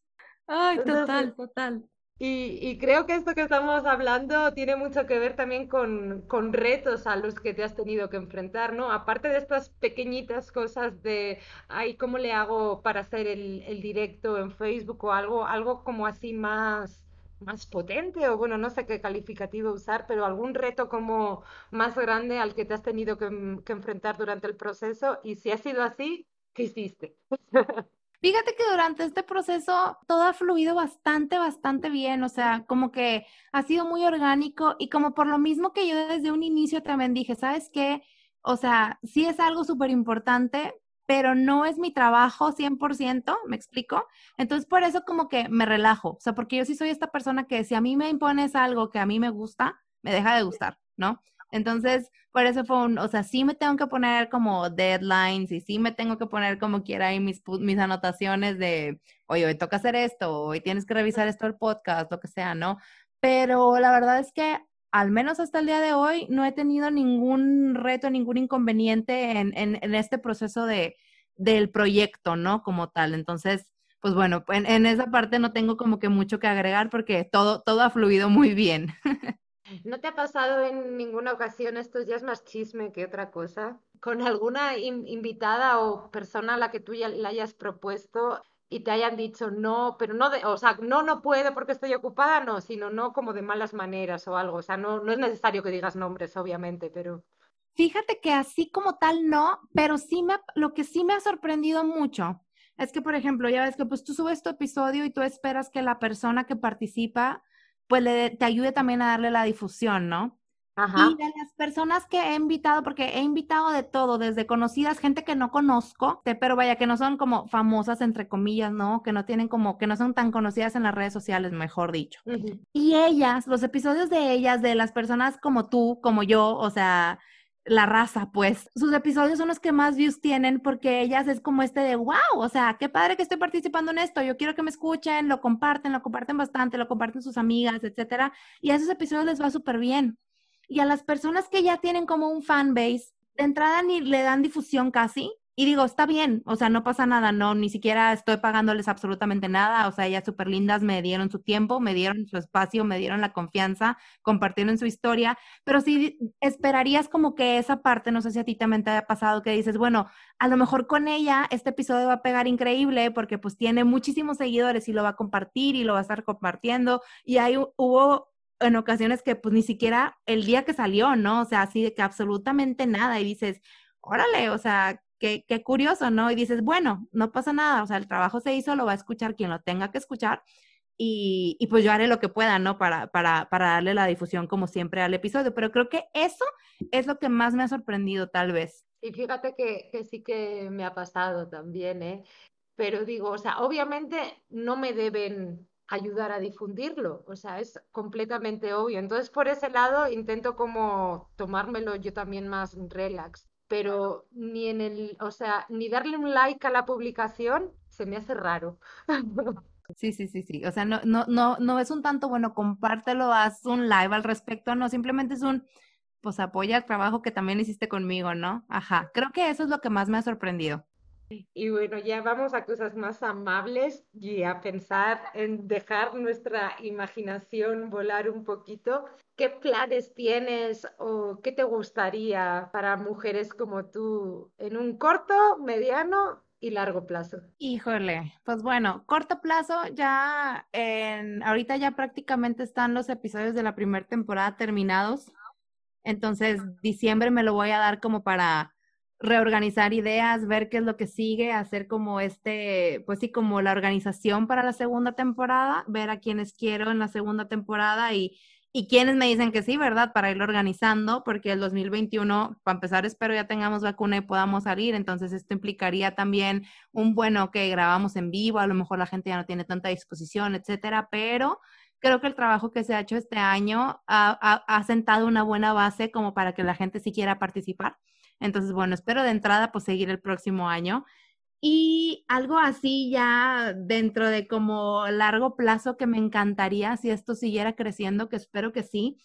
Ay, total, total. Y, creo que esto que estamos hablando tiene mucho que ver también con, con, retos a los que te has tenido que enfrentar, ¿no? Aparte de estas pequeñitas cosas de, ay, ¿cómo le hago para hacer el, el directo en Facebook o algo, algo como así más, más potente o bueno, no sé qué calificativo usar, pero algún reto como más grande al que te has tenido que, que enfrentar durante el proceso y si ha sido así, ¿qué hiciste? Fíjate que durante este proceso todo ha fluido bastante, bastante bien, o sea, como que ha sido muy orgánico y como por lo mismo que yo desde un inicio también dije, ¿sabes qué? O sea, sí es algo súper importante, pero no es mi trabajo 100%, ¿me explico? Entonces por eso como que me relajo, o sea, porque yo sí soy esta persona que si a mí me impones algo que a mí me gusta, me deja de gustar, ¿no? Entonces, por eso fue un, o sea, sí me tengo que poner como deadlines y sí me tengo que poner como quiera ahí mis, mis anotaciones de, oye, hoy toca hacer esto, hoy tienes que revisar esto del podcast, lo que sea, ¿no? Pero la verdad es que al menos hasta el día de hoy no he tenido ningún reto, ningún inconveniente en, en, en este proceso de, del proyecto, ¿no? Como tal. Entonces, pues bueno, en, en esa parte no tengo como que mucho que agregar porque todo, todo ha fluido muy bien. ¿No te ha pasado en ninguna ocasión, estos días más chisme que otra cosa, con alguna invitada o persona a la que tú ya le hayas propuesto y te hayan dicho no, pero no de, o sea, no, no puedo porque estoy ocupada, no, sino no como de malas maneras o algo, o sea, no, no es necesario que digas nombres, obviamente, pero... Fíjate que así como tal no, pero sí me, lo que sí me ha sorprendido mucho es que, por ejemplo, ya ves que pues tú subes tu episodio y tú esperas que la persona que participa pues le, te ayude también a darle la difusión, ¿no? Ajá. Y de las personas que he invitado, porque he invitado de todo, desde conocidas, gente que no conozco, pero vaya, que no son como famosas, entre comillas, ¿no? Que no tienen como, que no son tan conocidas en las redes sociales, mejor dicho. Y ellas, los episodios de ellas, de las personas como tú, como yo, o sea, la raza, pues. Sus episodios son los que más views tienen porque ellas es como este de, wow, o sea, qué padre que estoy participando en esto, yo quiero que me escuchen, lo comparten, lo comparten bastante, lo comparten sus amigas, etcétera. Y a esos episodios les va súper bien. Y a las personas que ya tienen como un fan base, de entrada ni le dan difusión casi, y digo, está bien, o sea, no pasa nada, no, ni siquiera estoy pagándoles absolutamente nada, o sea, ellas súper lindas me dieron su tiempo, me dieron su espacio, me dieron la confianza, compartieron su historia, pero sí esperarías como que esa parte, no sé si a ti también te haya pasado, que dices, bueno, a lo mejor con ella este episodio va a pegar increíble porque pues tiene muchísimos seguidores y lo va a compartir y lo va a estar compartiendo, y ahí hubo en ocasiones que pues ni siquiera el día que salió, ¿no? O sea, así de que absolutamente nada y dices, órale, o sea, qué, curioso, ¿no? Y dices, bueno, no pasa nada, o sea, el trabajo se hizo, lo va a escuchar quien lo tenga que escuchar. Y, y, pues yo haré lo que pueda, ¿no? Para, para, para darle la difusión como siempre al episodio. Pero creo que eso es lo que más me ha sorprendido tal vez. Y fíjate que, que sí que me ha pasado también, ¿eh? Pero digo, o sea, obviamente no me deben ayudar a difundirlo, o sea, es completamente obvio. Entonces, por ese lado, intento como tomármelo yo también más relax pero ni en el, o sea, ni darle un like a la publicación se me hace raro. Sí, sí, sí, sí. O sea, no, no, no, no es un tanto, bueno, compártelo, haz un live al respecto, no, simplemente es un, pues apoya el trabajo que también hiciste conmigo, ¿no? Ajá, creo que eso es lo que más me ha sorprendido. Y bueno, ya vamos a cosas más amables y a pensar en dejar nuestra imaginación volar un poquito. ¿Qué planes tienes o qué te gustaría para mujeres como tú en un corto, mediano y largo plazo? Híjole, pues bueno, corto plazo ya en, ahorita ya prácticamente están los episodios de la primera temporada terminados. Entonces, diciembre me lo voy a dar como para reorganizar ideas, ver qué es lo que sigue, hacer como este, pues sí, como la organización para la segunda temporada, ver a quienes quiero en la segunda temporada y, y quienes me dicen que sí, ¿verdad? Para irlo organizando, porque el 2021, para empezar, espero ya tengamos vacuna y podamos salir, entonces esto implicaría también un bueno que grabamos en vivo, a lo mejor la gente ya no tiene tanta disposición, etcétera, pero creo que el trabajo que se ha hecho este año ha, ha sentado una buena base como para que la gente sí quiera participar. Entonces, bueno, espero de entrada pues seguir el próximo año. Y algo así ya dentro de como largo plazo que me encantaría si esto siguiera creciendo, que espero que sí,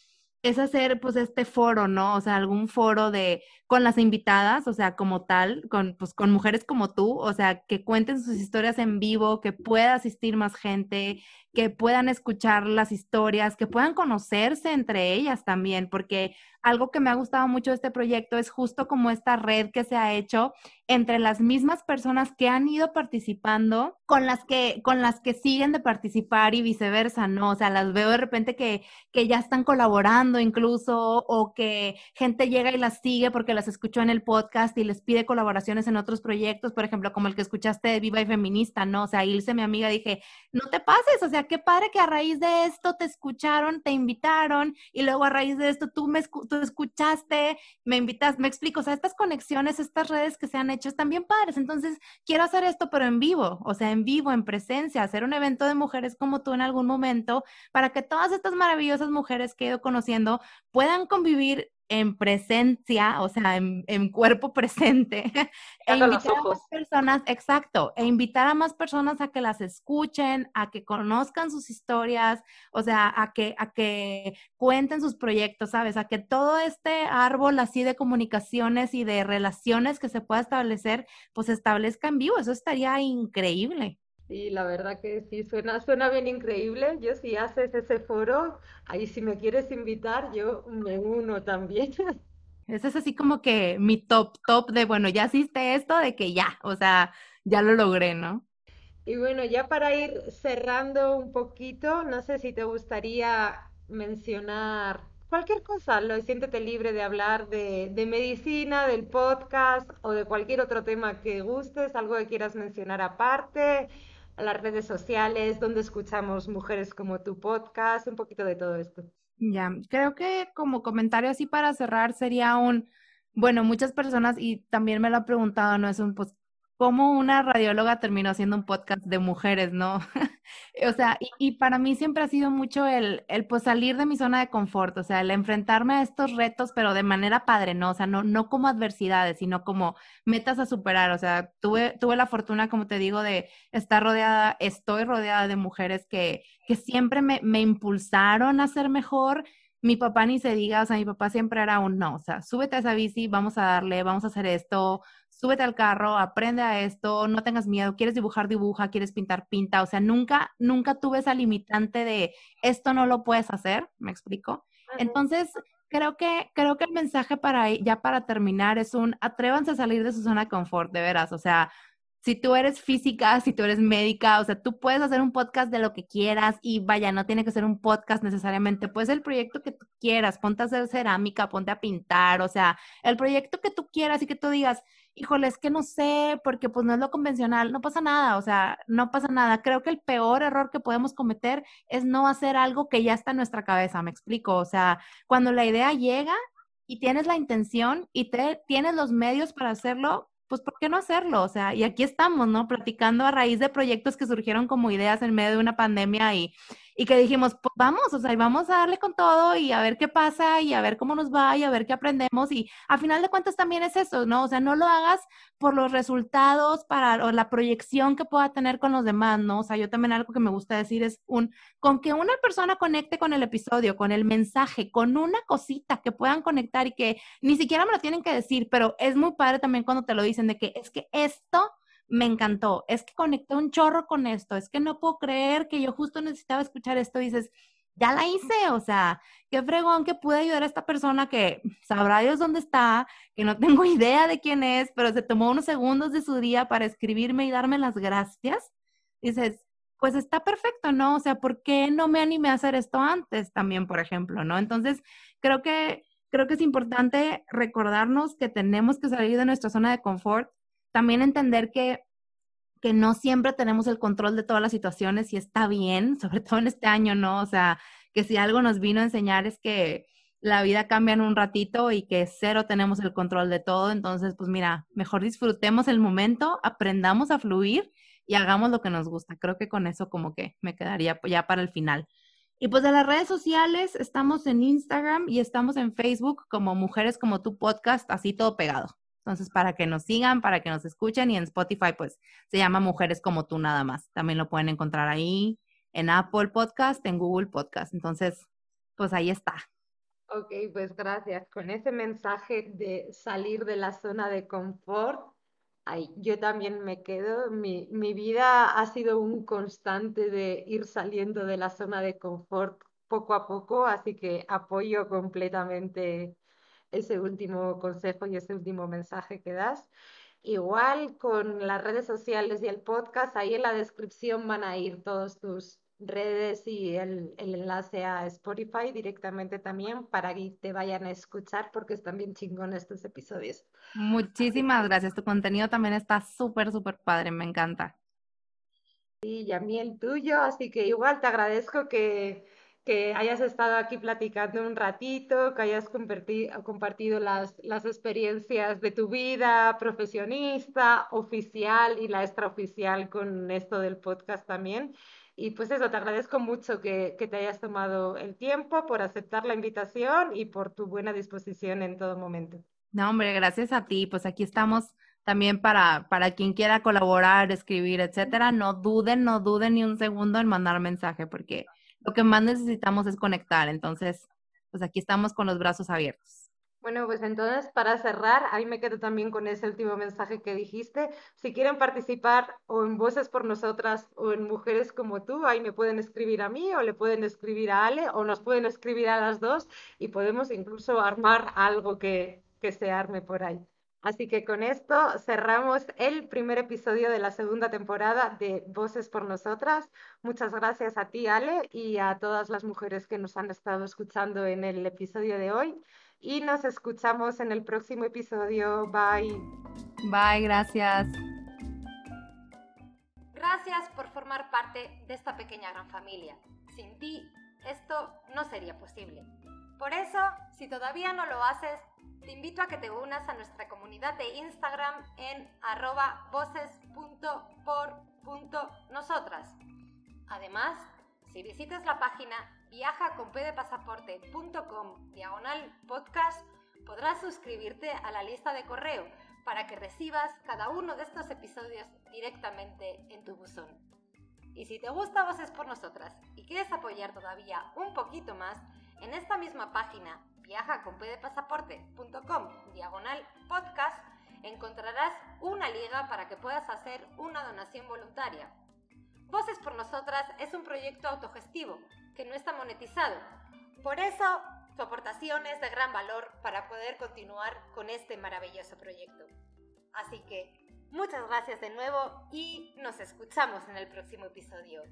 es hacer pues este foro, ¿no? O sea, algún foro de con las invitadas, o sea, como tal, con pues con mujeres como tú, o sea, que cuenten sus historias en vivo, que pueda asistir más gente, que puedan escuchar las historias, que puedan conocerse entre ellas también, porque algo que me ha gustado mucho de este proyecto es justo como esta red que se ha hecho entre las mismas personas que han ido participando con las que con las que siguen de participar y viceversa, ¿no? O sea, las veo de repente que, que ya están colaborando incluso o que gente llega y las sigue porque las escuchó en el podcast y les pide colaboraciones en otros proyectos, por ejemplo, como el que escuchaste de Viva y Feminista, ¿no? O sea, Ilse, mi amiga, dije, no te pases, o sea, qué padre que a raíz de esto te escucharon, te invitaron y luego a raíz de esto tú me escuchaste, me invitas, me explico, o sea, estas conexiones, estas redes que se han hecho están bien padres. Entonces, quiero hacer esto, pero en vivo, o sea, en vivo, en presencia, hacer un evento de mujeres como tú en algún momento, para que todas estas maravillosas mujeres que he ido conociendo puedan convivir en presencia, o sea, en, cuerpo presente, e invitar a más personas, exacto, e invitar a más personas a que las escuchen, a que conozcan sus historias, o sea, a que, a que cuenten sus proyectos, ¿sabes? A que todo este árbol así de comunicaciones y de relaciones que se pueda establecer, pues establezca en vivo, eso estaría increíble. Sí, la verdad que sí, suena, suena bien increíble. Yo si haces ese foro, ahí si me quieres invitar, yo me uno también. Ese es así como que mi top, top de, bueno, ya hiciste esto, de que ya, o sea, ya lo logré, ¿no? Y bueno, ya para ir cerrando un poquito, no sé si te gustaría mencionar cualquier cosa, lo siéntete libre de hablar de, de medicina, del podcast o de cualquier otro tema que gustes, algo que quieras mencionar aparte a las redes sociales, donde escuchamos mujeres como tu podcast, un poquito de todo esto. Ya, creo que como comentario así para cerrar sería un, bueno, muchas personas, y también me lo han preguntado, ¿no? Es un, pues, cómo una radióloga terminó haciendo un podcast de mujeres, ¿no? o sea, y, para mí siempre ha sido mucho el, el, pues salir de mi zona de confort, o sea, el enfrentarme a estos retos, pero de manera padre, ¿no? O sea, no, no como adversidades, sino como metas a superar. O sea, tuve, tuve la fortuna, como te digo, de estar rodeada, estoy rodeada de mujeres que, que siempre me, me impulsaron a ser mejor mi papá ni se diga, o sea, mi papá siempre era un no, o sea, súbete a esa bici, vamos a darle, vamos a hacer esto, súbete al carro, aprende a esto, no tengas miedo, quieres dibujar, dibuja, quieres pintar, pinta, o sea, nunca, nunca tuve esa limitante de esto no lo puedes hacer, ¿me explico? Entonces, creo que, creo que el mensaje para, ya para terminar es un atrévanse a salir de su zona de confort, de veras, o sea, si tú eres física, si tú eres médica, o sea, tú puedes hacer un podcast de lo que quieras y vaya, no tiene que ser un podcast necesariamente, puede el proyecto que tú quieras, ponte a hacer cerámica, ponte a pintar, o sea, el proyecto que tú quieras y que tú digas, híjole, es que no sé, porque pues no es lo convencional, no pasa nada, o sea, no pasa nada. Creo que el peor error que podemos cometer es no hacer algo que ya está en nuestra cabeza, me explico, o sea, cuando la idea llega y tienes la intención y te, tienes los medios para hacerlo, pues ¿por qué no hacerlo? O sea, y aquí estamos, ¿no? Platicando a raíz de proyectos que surgieron como ideas en medio de una pandemia y, y que dijimos, pues vamos, o sea, vamos a darle con todo y a ver qué pasa y a ver cómo nos va y a ver qué aprendemos y a final de cuentas también es eso, ¿no? O sea, no lo hagas por los resultados para o la proyección que pueda tener con los demás, ¿no? O sea, yo también algo que me gusta decir es un, con que una persona conecte con el episodio, con el mensaje, con una cosita que puedan conectar y que ni siquiera me lo tienen que decir, pero es muy padre también cuando te lo dicen de que es que esto me encantó, es que conecté un chorro con esto, es que no puedo creer que yo justo necesitaba escuchar esto, dices, ya la hice, o sea, qué fregón que pude ayudar a esta persona que sabrá Dios dónde está, que no tengo idea de quién es, pero se tomó unos segundos de su día para escribirme y darme las gracias. Dices, pues está perfecto, ¿no? O sea, ¿por qué no me animé a hacer esto antes también, por ejemplo, ¿no? Entonces, creo que creo que es importante recordarnos que tenemos que salir de nuestra zona de confort también entender que, que no siempre tenemos el control de todas las situaciones y está bien, sobre todo en este año, ¿no? O sea, que si algo nos vino a enseñar es que la vida cambia en un ratito y que cero tenemos el control de todo. Entonces, pues mira, mejor disfrutemos el momento, aprendamos a fluir y hagamos lo que nos gusta. Creo que con eso como que me quedaría ya para el final. Y pues de las redes sociales, estamos en Instagram y estamos en Facebook como Mujeres como tu podcast, así todo pegado. Entonces, para que nos sigan, para que nos escuchen y en Spotify, pues se llama Mujeres como tú nada más. También lo pueden encontrar ahí en Apple Podcast, en Google Podcast. Entonces, pues ahí está. Ok, pues gracias. Con ese mensaje de salir de la zona de confort, ay, yo también me quedo. Mi, mi vida ha sido un constante de ir saliendo de la zona de confort poco a poco, así que apoyo completamente ese último consejo y ese último mensaje que das. Igual con las redes sociales y el podcast, ahí en la descripción van a ir todos tus redes y el, el enlace a Spotify directamente también para que te vayan a escuchar porque están bien chingones estos episodios. Muchísimas gracias. Tu contenido también está súper, súper padre. Me encanta. Sí, y a mí el tuyo, así que igual te agradezco que que hayas estado aquí platicando un ratito, que hayas compartido, las, las experiencias de tu vida profesionista, oficial y la extraoficial con esto del podcast también. Y pues eso, te agradezco mucho que, que te hayas tomado el tiempo por aceptar la invitación y por tu buena disposición en todo momento. No, hombre, gracias a ti. Pues aquí estamos también para, para quien quiera colaborar, escribir, etcétera. No duden, no duden ni un segundo en mandar mensaje porque lo que más necesitamos es conectar. Entonces, pues aquí estamos con los brazos abiertos. Bueno, pues entonces para cerrar, ahí me quedo también con ese último mensaje que dijiste. Si quieren participar o en Voces por Nosotras o en Mujeres como tú, ahí me pueden escribir a mí o le pueden escribir a Ale o nos pueden escribir a las dos y podemos incluso armar algo que, que se arme por ahí. Así que con esto cerramos el primer episodio de la segunda temporada de Voces por Nosotras. Muchas gracias a ti, Ale, y a todas las mujeres que nos han estado escuchando en el episodio de hoy. Y nos escuchamos en el próximo episodio. Bye. Bye, gracias. Gracias por formar parte de esta pequeña gran familia. Sin ti, esto no sería posible. Por eso, si todavía no lo haces, te invito a que te unas a nuestra comunidad de Instagram en arroba voces.por.nosotras. Además, si visitas la página viajaconpedepasaporte.com diagonal podcast, podrás suscribirte a la lista de correo para que recibas cada uno de estos episodios directamente en tu buzón. Y si te gusta Voces por Nosotras y quieres apoyar todavía un poquito más, en esta misma página viaja con diagonal podcast encontrarás una liga para que puedas hacer una donación voluntaria. Voces por Nosotras es un proyecto autogestivo que no está monetizado. Por eso, tu aportación es de gran valor para poder continuar con este maravilloso proyecto. Así que, muchas gracias de nuevo y nos escuchamos en el próximo episodio.